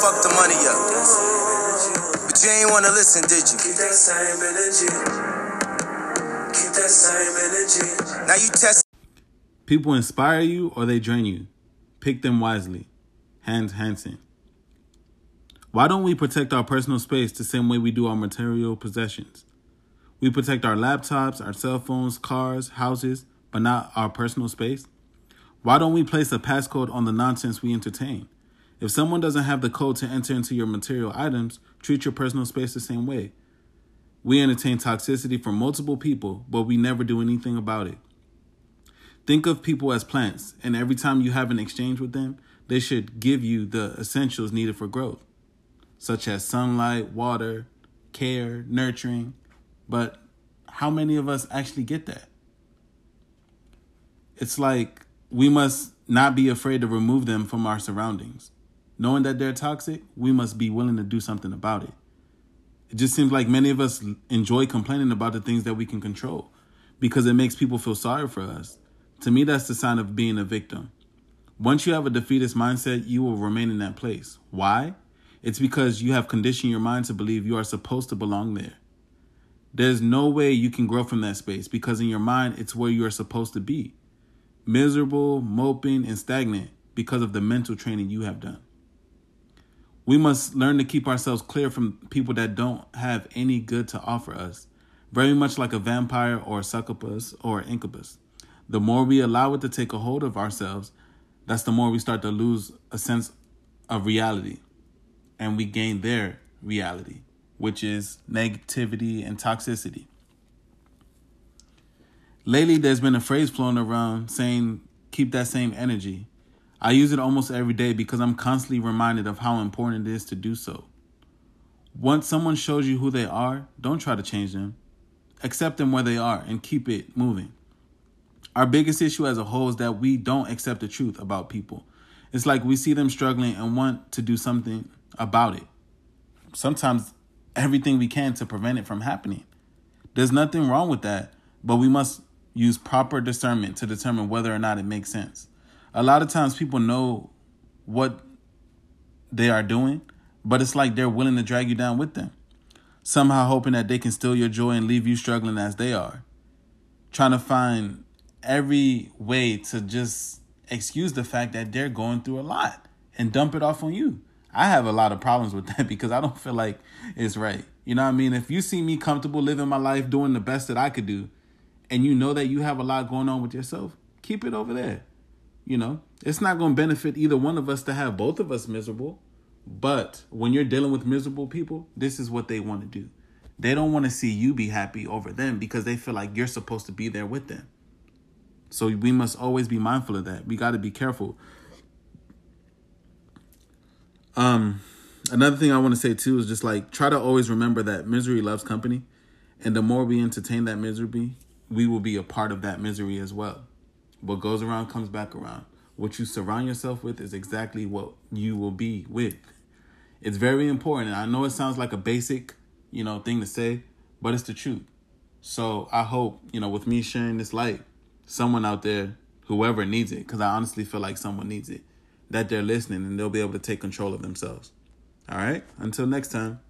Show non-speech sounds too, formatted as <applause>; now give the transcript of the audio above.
fuck the money up. But you ain't wanna listen, did you? Keep that same energy. Keep that same energy. Now you test. People inspire you or they drain you. Pick them wisely. Hans Hansen. Why don't we protect our personal space the same way we do our material possessions? We protect our laptops, our cell phones, cars, houses, but not our personal space? Why don't we place a passcode on the nonsense we entertain? If someone doesn't have the code to enter into your material items, treat your personal space the same way. We entertain toxicity from multiple people, but we never do anything about it. Think of people as plants, and every time you have an exchange with them, they should give you the essentials needed for growth, such as sunlight, water, care, nurturing. But how many of us actually get that? It's like we must not be afraid to remove them from our surroundings. Knowing that they're toxic, we must be willing to do something about it. It just seems like many of us enjoy complaining about the things that we can control because it makes people feel sorry for us. To me, that's the sign of being a victim. Once you have a defeatist mindset, you will remain in that place. Why? It's because you have conditioned your mind to believe you are supposed to belong there. There's no way you can grow from that space because in your mind, it's where you are supposed to be miserable, moping, and stagnant because of the mental training you have done. We must learn to keep ourselves clear from people that don't have any good to offer us, very much like a vampire or a succubus or incubus. The more we allow it to take a hold of ourselves, that's the more we start to lose a sense of reality and we gain their reality, which is negativity and toxicity. Lately, there's been a phrase flown around saying, keep that same energy. I use it almost every day because I'm constantly reminded of how important it is to do so. Once someone shows you who they are, don't try to change them. Accept them where they are and keep it moving. Our biggest issue as a whole is that we don't accept the truth about people. It's like we see them struggling and want to do something about it. Sometimes everything we can to prevent it from happening. There's nothing wrong with that, but we must use proper discernment to determine whether or not it makes sense. A lot of times people know what they are doing, but it's like they're willing to drag you down with them, somehow hoping that they can steal your joy and leave you struggling as they are. Trying to find every way to just excuse the fact that they're going through a lot and dump it off on you. I have a lot of problems with that <laughs> because I don't feel like it's right. You know what I mean? If you see me comfortable living my life doing the best that I could do, and you know that you have a lot going on with yourself, keep it over there. You know, it's not going to benefit either one of us to have both of us miserable. But when you're dealing with miserable people, this is what they want to do. They don't want to see you be happy over them because they feel like you're supposed to be there with them. So we must always be mindful of that. We got to be careful. Um, another thing I want to say too is just like try to always remember that misery loves company, and the more we entertain that misery, we will be a part of that misery as well. What goes around comes back around. What you surround yourself with is exactly what you will be with. It's very important. And I know it sounds like a basic, you know, thing to say, but it's the truth. So I hope, you know, with me sharing this light, someone out there, whoever needs it, because I honestly feel like someone needs it, that they're listening and they'll be able to take control of themselves. All right? Until next time.